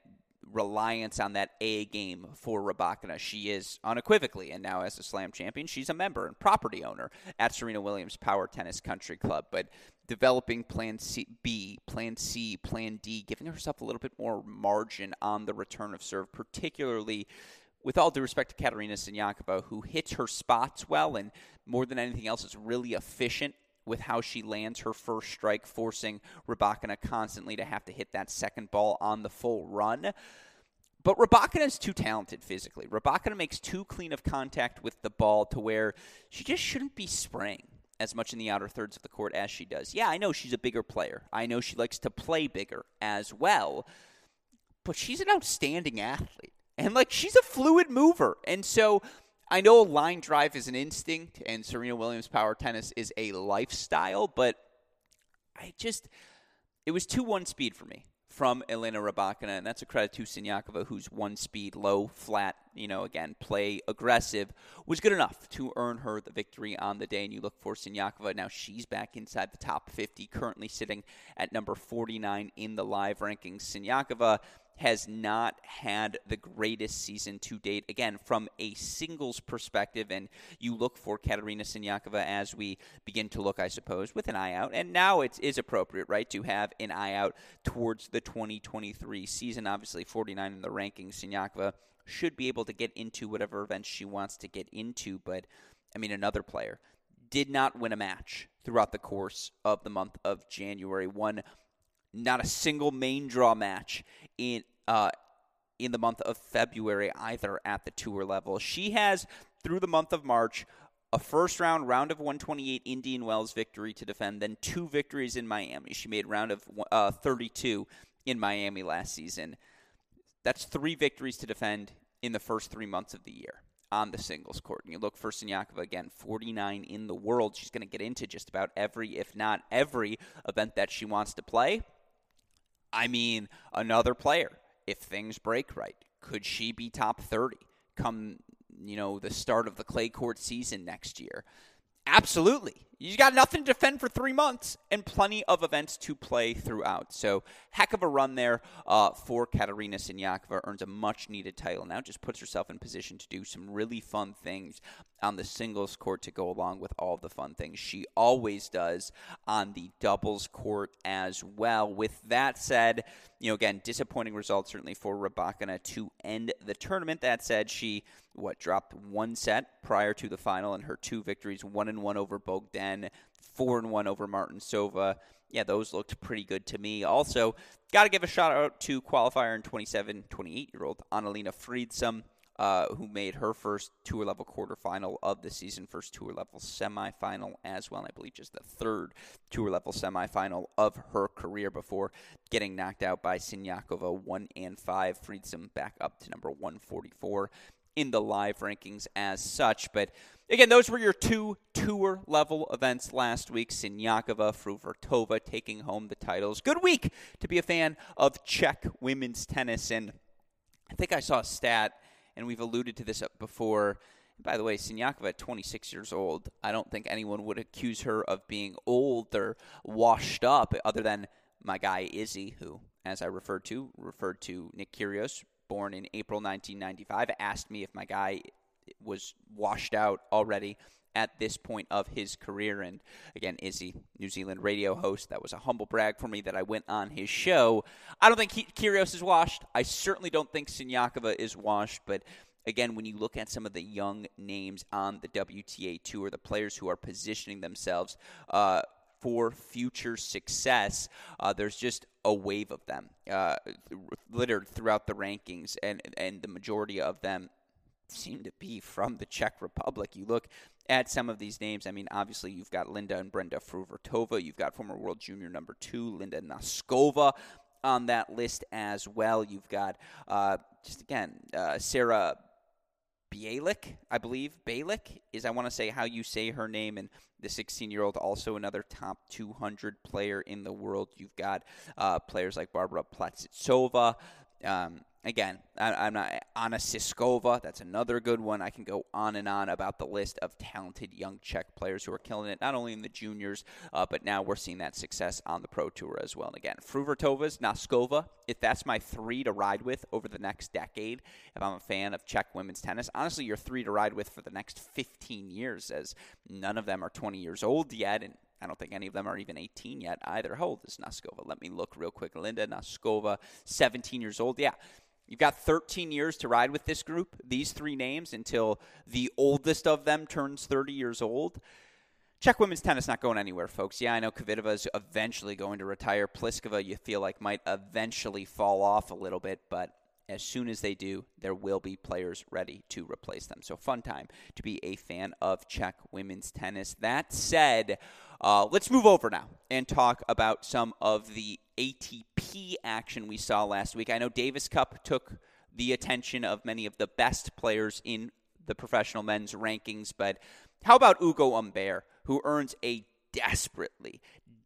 reliance on that A game for Rybakina. She is unequivocally, and now as a Slam champion, she's a member and property owner at Serena Williams Power Tennis Country Club. But developing Plan C, B, Plan C, Plan D, giving herself a little bit more margin on the return of serve, particularly with all due respect to Katerina Siniakova, who hits her spots well and more than anything else is really efficient with how she lands her first strike, forcing Rybakina constantly to have to hit that second ball on the full run. But Rybakina is too talented physically. Rybakina makes too clean of contact with the ball to where she just shouldn't be spraying as much in the outer thirds of the court as she does. Yeah, I know she's a bigger player. I know she likes to play bigger as well. But she's an outstanding athlete. And like she's a fluid mover. And so I know a line drive is an instinct and Serena Williams power tennis is a lifestyle, but I just it was 2-1 speed for me from Elena Rybakina, and that's a credit to Siniakova, who's one speed, low, flat, you know, again, play aggressive, was good enough to earn her the victory on the day. And you look for Siniakova. Now she's back inside the top 50, currently sitting at number 49 in the live rankings. Siniakova has not had the greatest season to date. Again, from a singles perspective, and you look for Katerina Siniakova as we begin to look, I suppose, with an eye out. And now it is appropriate, right, to have an eye out towards the 2023 season. Obviously, 49 in the rankings. Siniakova should be able to get into whatever events she wants to get into. But, I mean, another player did not win a match throughout the course of the month of January. Won not a single main draw match in uh, in the month of February either at the tour level. She has through the month of March a first round round of 128 Indian Wells victory to defend, then two victories in Miami. She made round of uh, 32 in Miami last season. That's three victories to defend in the first three months of the year on the singles court. And you look for Siniakova again, 49 in the world. She's going to get into just about every, if not every, event that she wants to play. I mean, another player, if things break right, could she be top 30 come, you know, the start of the clay court season next year? Absolutely. You got nothing to defend for three months and plenty of events to play throughout. So, heck of a run there uh, for Katerina Siniakova. Earns a much needed title now, just puts herself in position to do some really fun things on the singles court to go along with all the fun things she always does on the doubles court as well. With that said, you know, again, disappointing results certainly for Rybakina to end the tournament. That said, she what dropped one set prior to the final in her two victories, one and one over Bogdan, four and one over Martincova. Yeah, those looked pretty good to me. Also, got to give a shout out to qualifier and 27, 28 year old Anna-Lena Friedsam uh, who made her first tour level quarterfinal of the season, first tour level semifinal as well, and I believe just the third tour level semifinal of her career before getting knocked out by Siniakova 1 and 5, freed back up to number 144 in the live rankings as such. But again, those were your two tour level events last week. Siniakova, Fruhvirtova taking home the titles. Good week to be a fan of Czech women's tennis. And I think I saw a stat, and we've alluded to this before. By the way, Siniakova at 26 years old, I don't think anyone would accuse her of being old or washed up other than my guy Izzy, who, as I referred to, referred to Nick Kyrgios, born in April 1995, asked me if my guy was washed out already at this point of his career. And again, Izzy, New Zealand radio host, that was a humble brag for me that I went on his show. I don't think Kyrgios is washed. I certainly don't think Siniakova is washed, but again, when you look at some of the young names on the WTA tour, the players who are positioning themselves uh, for future success. Uh, there's just a wave of them uh, littered throughout the rankings, and and the majority of them seem to be from the Czech Republic. You look at some of these names. I mean, obviously you've got Linda and Brenda Fruhvirtova. You've got former world junior number two Linda Noskova on that list as well. You've got uh, just again uh, Sarah Bejlek, I believe. Bejlek is, I want to say, how you say her name. And the 16 year old, also another top 200 player in the world. You've got uh, players like Barbara Platsitsova. Um, Again, I, am not Anna Siskova. That's another good one. I can go on and on about the list of talented young Czech players who are killing it, not only in the juniors, uh, but now we're seeing that success on the pro tour as well. And again, Fruhvirtova's Noskova. If that's my three to ride with over the next decade, if I'm a fan of Czech women's tennis, honestly, you're three to ride with for the next 15 years, as none of them are 20 years old yet, and I don't think any of them are even 18 yet either. How old is Noskova? Let me look real quick. Linda Noskova, 17 years old. Yeah, You've got 13 years to ride with this group, these three names, until the oldest of them turns 30 years old. Czech women's tennis not going anywhere, folks. Yeah, I know Kvitova is eventually going to retire. Pliskova, you feel like might eventually fall off a little bit, but as soon as they do, there will be players ready to replace them. So, fun time to be a fan of Czech women's tennis. That said, uh, let's move over now and talk about some of the ATP action we saw last week. I know Davis Cup took the attention of many of the best players in the professional men's rankings, but how about Ugo Humbert, who earns a desperately,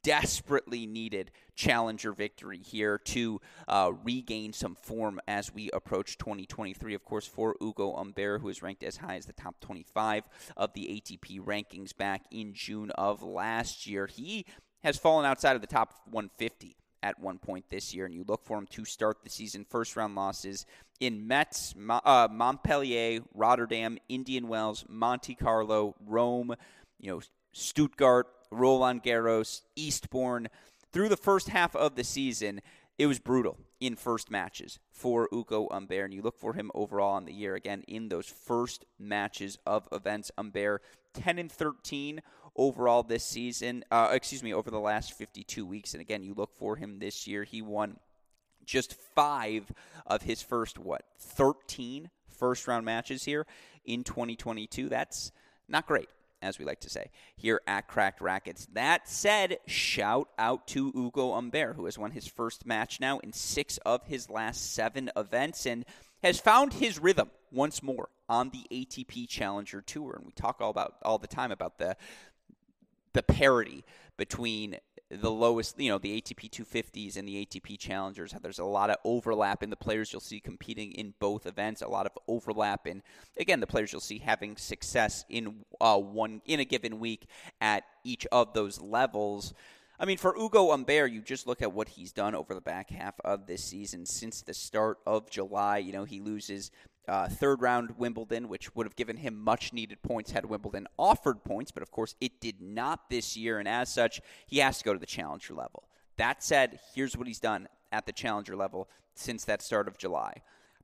desperately needed challenger victory here to uh, regain some form as we approach 2023. Of course, for Ugo Humbert, who is ranked as high as the top 25 of the ATP rankings back in June of last year, he has fallen outside of the top 150 at one point this year, and you look for him to start the season first round losses in Metz, uh, Montpellier, Rotterdam, Indian Wells, Monte Carlo, Rome, you know, Stuttgart, Roland Garros, Eastbourne. Through the first half of the season, it was brutal in first matches for Ugo Humbert, and you look for him overall on the year again in those first matches of events. Humbert 10 and 13 overall this season. Uh, excuse me, over the last 52 weeks, and again, you look for him this year. He won just five of his first what 13 first round matches here in 2022. That's not great as we like to say here at Cracked Racquets. That said, shout out to Ugo Humbert, who has won his first match now in six of his last seven events and has found his rhythm once more on the ATP Challenger Tour. And we talk all about all the time about the the parity between the lowest, you know, the ATP 250s and the ATP Challengers. There's a lot of overlap in the players you'll see competing in both events. A lot of overlap in, again, the players you'll see having success in uh, one in a given week at each of those levels. I mean, for Ugo Humbert, you just look at what he's done over the back half of this season since the start of July. You know, he loses uh, third round Wimbledon, which would have given him much needed points had Wimbledon offered points, but of course it did not this year, and as such, he has to go to the challenger level. That said, here's what he's done at the challenger level since that start of July.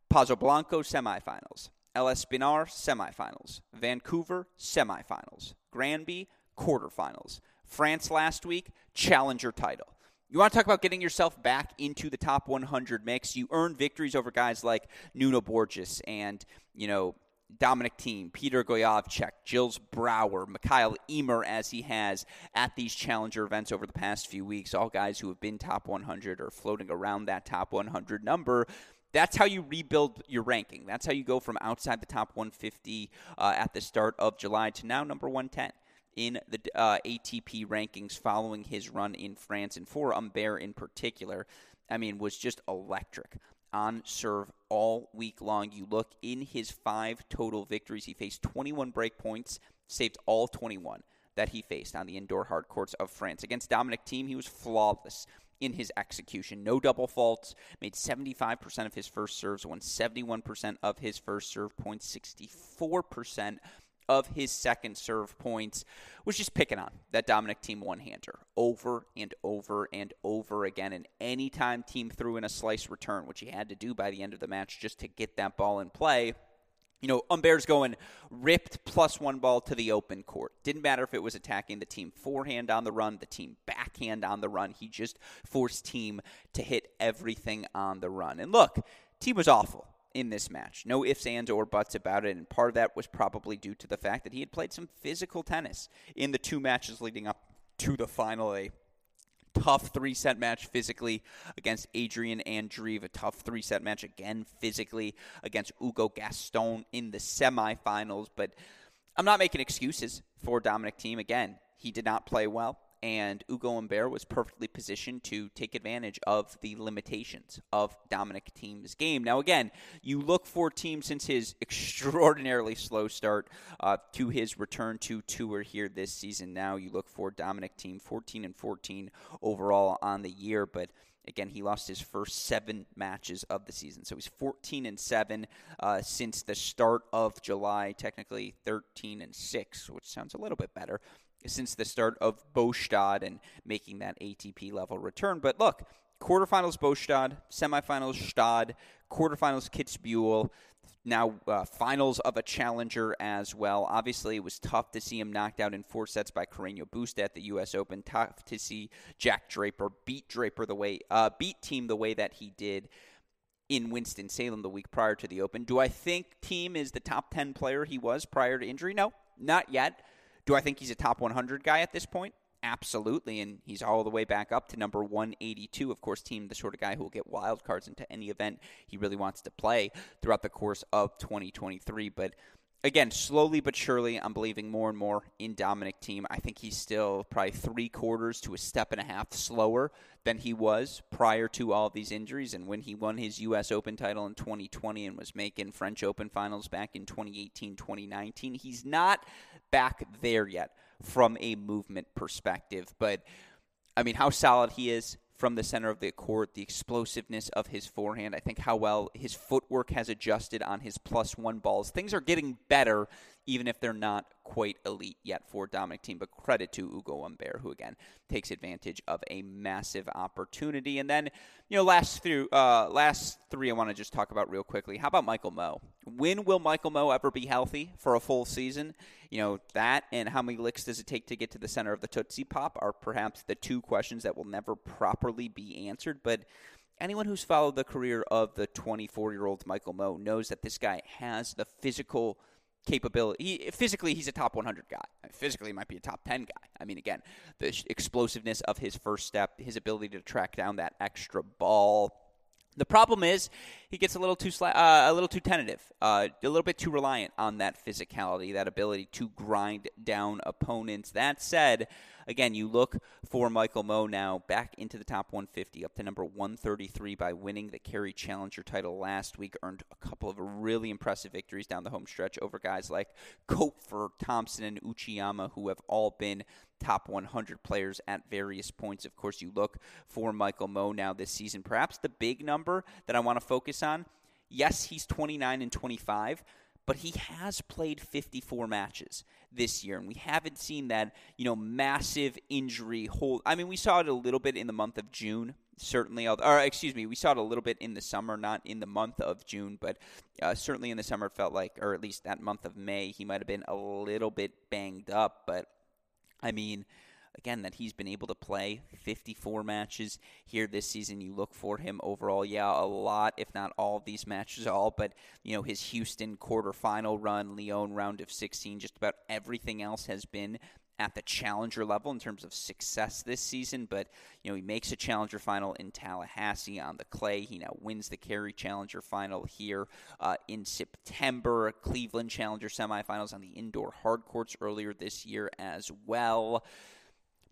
Paso Blanco semifinals, LS Pinar semifinals, Vancouver semifinals, Granby quarterfinals, France last week, challenger title. You want to talk about getting yourself back into the top 100 mix. You earn victories over guys like Nuno Borges and you know, Dominic Thiem, Peter Gojowczyk, Gijs Brouwer, Mikael Ymer, as he has at these challenger events over the past few weeks, all guys who have been top 100 or floating around that top 100 number. That's how you rebuild your ranking. That's how you go from outside the top 150 uh, at the start of July to now number 110 in the uh, ATP rankings following his run in France and for Humbert in particular. I mean, was just electric on serve all week long. You look in his five total victories, he faced 21 break points, saved all 21 that he faced on the indoor hard courts of France. Against Dominic Thiem, he was flawless in his execution. No double faults, made 75% of his first serves, won 71% of his first serve points, 64% of his second serve points was just picking on that Dominic Thiem one hander over and over and over again. And anytime Thiem threw in a slice return, which he had to do by the end of the match just to get that ball in play, you know, Humbert's going ripped plus one ball to the open court. Didn't matter if it was attacking the Thiem forehand on the run, the Thiem backhand on the run. He just forced Thiem to hit everything on the run. And look, Thiem was awful in this match. No ifs, ands, or buts about it. And part of that was probably due to the fact that he had played some physical tennis in the two matches leading up to the final. A tough three set match physically against Adrian Andreev, a tough three set match again physically against Hugo Gaston in the semifinals. But I'm not making excuses for Dominic Thiem. Again, he did not play well and Ugo Humbert was perfectly positioned to take advantage of the limitations of Dominic Thiem's game. Now, again, you look for Thiem since his extraordinarily slow start uh, to his return to tour here this season. Now you look for Dominic Thiem 14 and 14 overall on the year, but Again, he lost his first seven matches of the season, so he's 14 and seven uh, since the start of July. Technically, 13 and six, which sounds a little bit better since the start of Båstad and making that ATP level return. But look, quarterfinals Båstad, semifinals Gstaad, quarterfinals Kitzbühel, now uh, finals of a challenger as well. Obviously, it was tough to see him knocked out in four sets by Carreño Busta at the U.S. Open. Tough to see Jack Draper beat Draper the way uh, beat Thiem the way that he did in Winston Salem the week prior to the Open. Do I think Thiem is the top ten player he was prior to injury? No, not yet. Do I think he's a top 100 guy at this point? Absolutely, and he's all the way back up to number 182. Of course, Thiem the sort of guy who will get wild cards into any event he really wants to play throughout the course of 2023. But again, slowly but surely, I'm believing more and more in Dominic Thiem. I think he's still probably three quarters to a step and a half slower than he was prior to all these injuries. And when he won his U.S. Open title in 2020 and was making French Open finals back in 2018, 2019, he's not back there yet from a movement perspective. But I mean, how solid he is from the center of the court, the explosiveness of his forehand. I think how well his footwork has adjusted on his plus one balls. Things are getting better, even if they're not quite elite yet for Dominic Thiem. But credit to Ugo Humbert, who again takes advantage of a massive opportunity. And then, you know, last through uh, last three I want to just talk about real quickly. How about Michael Mmoh? When will Michael Mmoh ever be healthy for a full season? You know, that and how many licks does it take to get to the center of the Tootsie Pop are perhaps the two questions that will never properly be answered. But anyone who's followed the career of the 24 year old Michael Mmoh knows that this guy has the physical capability. He, physically, he's a top 100 guy. Physically, he might be a top 10 guy. I mean, again, the explosiveness of his first step, his ability to track down that extra ball. The problem is he gets a little too sla- uh, a little too tentative, uh, a little bit too reliant on that physicality, that ability to grind down opponents. That said, Again, you look for Michael Mmoh now back into the top 150, up to number 133 by winning the Cary Challenger title last week. Earned a couple of really impressive victories down the home stretch over guys like Koepfer, Thompson, and Uchiyama, who have all been top 100 players at various points. Of course, you look for Michael Mmoh now this season. Perhaps the big number that I want to focus on. Yes, he's 29 and 25 but he has played 54 matches this year, and we haven't seen that you know massive injury hold. I mean, we saw it a little bit in the month of June, certainly. Or excuse me, we saw it a little bit in the summer, not in the month of June, but uh, certainly in the summer, it felt like, or at least that month of May, he might have been a little bit banged up. But I mean, again, that he's been able to play 54 matches here this season. You look for him overall, yeah, a lot, if not all of these matches, all, but, you know, his Houston quarterfinal run, Lyon round of 16, just about everything else has been at the challenger level in terms of success this season, but you know he makes a challenger final in Tallahassee on the clay. He now wins the Cary Challenger final here uh, in September. Cleveland Challenger semifinals on the indoor hard courts earlier this year as well.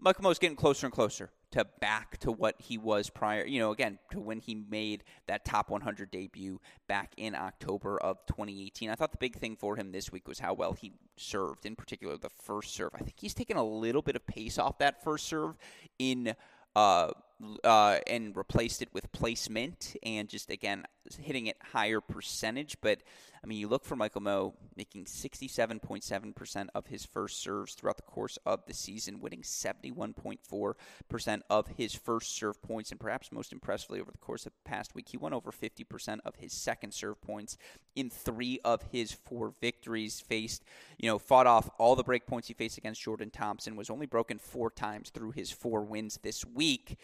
Michael Mmoh's getting closer and closer to back to what he was prior, you know, again, to when he made that top 100 debut back in October of 2018. I thought the big thing for him this week was how well he served, in particular the first serve. I think he's taken a little bit of pace off that first serve in uh, uh, and replaced it with placement and just again hitting it higher percentage. But I mean, you look for Michael Mmoh making 67.7% of his first serves throughout the course of the season, winning 71.4% of his first serve points, and perhaps most impressively over the course of the past week, he won over 50% of his second serve points in three of his four victories. Faced, you know, fought off all the break points he faced against Jordan Thompson, was only broken four times through his four wins this week.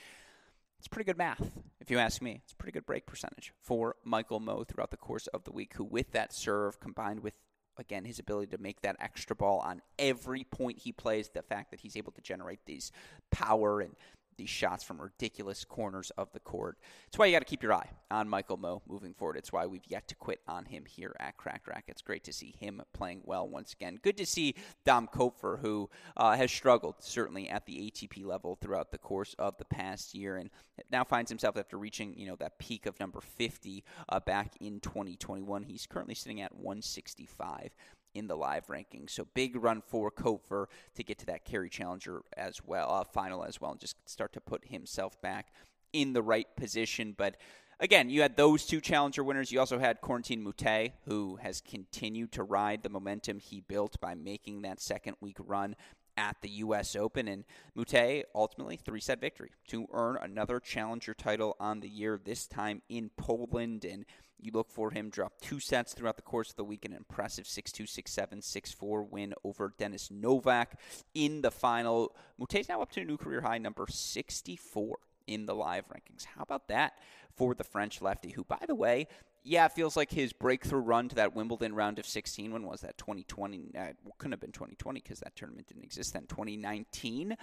It's pretty good math, if you ask me. It's a pretty good break percentage for Michael Mmoh throughout the course of the week, who, with that serve combined with again his ability to make that extra ball on every point he plays the fact that he's able to generate these power and these shots from ridiculous corners of the court. It's why you got to keep your eye on Michael Mmoh moving forward. It's why we've yet to quit on him here at Cracked It's Great to see him playing well once again. Good to see Dom Koepfer, who uh, has struggled certainly at the ATP level throughout the course of the past year, and now finds himself after reaching you know that peak of number 50 uh, back in 2021. He's currently sitting at 165 in the live rankings. So big run for Koepfer to get to that Cary Challenger as well, uh, final as well, and just start to put himself back in the right position. But again, you had those two challenger winners. You also had Corentin Moutet, who has continued to ride the momentum he built by making that second week run at the U.S. Open. And Moutet ultimately three set victory to earn another challenger title on the year, this time in Poland. And you look for him drop two sets throughout the course of the week, an impressive 6-2, 6-7, 6-4 win over Dennis Novak in the final. Moutet's now up to a new career high, number 64 in the live rankings. How about that for the French lefty, who, by the way, yeah, it feels like his breakthrough run to that Wimbledon round of 16. When was that? 2020? Uh, couldn't have been 2020 because that tournament didn't exist then. 2019. It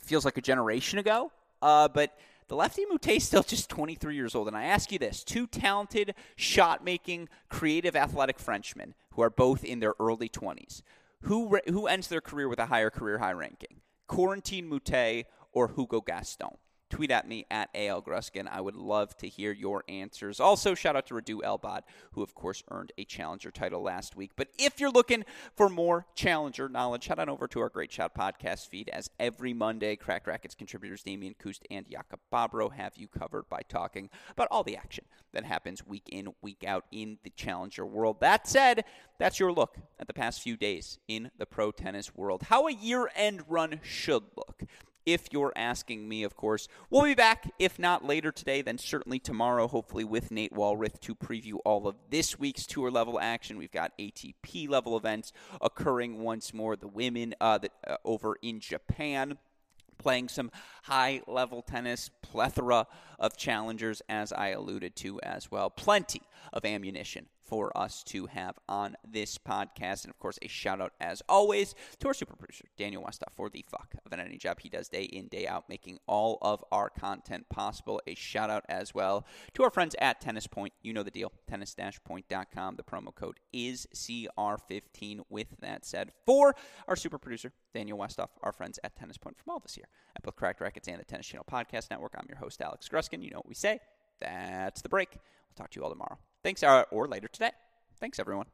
feels like a generation ago. Uh, but the lefty Moutet is still just 23 years old. And I ask you this two talented, shot making, creative, athletic Frenchmen who are both in their early 20s. Who, who ends their career with a higher career high ranking? Corentin Moutet or Hugo Gaston? Tweet at me at AL Gruskin. I would love to hear your answers. Also, shout out to Radu Albot, who, of course, earned a challenger title last week. But if you're looking for more challenger knowledge, head on over to our Great Shot podcast feed. As every Monday, Cracked Racquets contributors Damian Kust and Jakob Babro have you covered by talking about all the action that happens week in, week out in the challenger world. That said, that's your look at the past few days in the pro tennis world. How a year end run should look if you're asking me, of course. We'll be back, if not later today, then certainly tomorrow, hopefully with Nate Walrath to preview all of this week's tour level action. We've got ATP level events occurring once more. The women uh, that, uh, over in Japan playing some high level tennis, plethora of challengers, as I alluded to as well. Plenty of ammunition for us to have on this podcast. And of course, a shout out as always to our super producer, Daniel Westoff, for the fuck of an any job he does day in, day out, making all of our content possible. A shout out as well to our friends at Tennis Point. You know the deal, tennis point.com. The promo code is CR15. With that said, for our super producer, Daniel Westoff, our friends at Tennis Point from all of us here at both Cracked Racquets and the Tennis Channel Podcast Network. I'm your host, Alex Gruskin. You know what we say. That's the break. We'll talk to you all tomorrow. Thanks, uh, or later today. Thanks, everyone.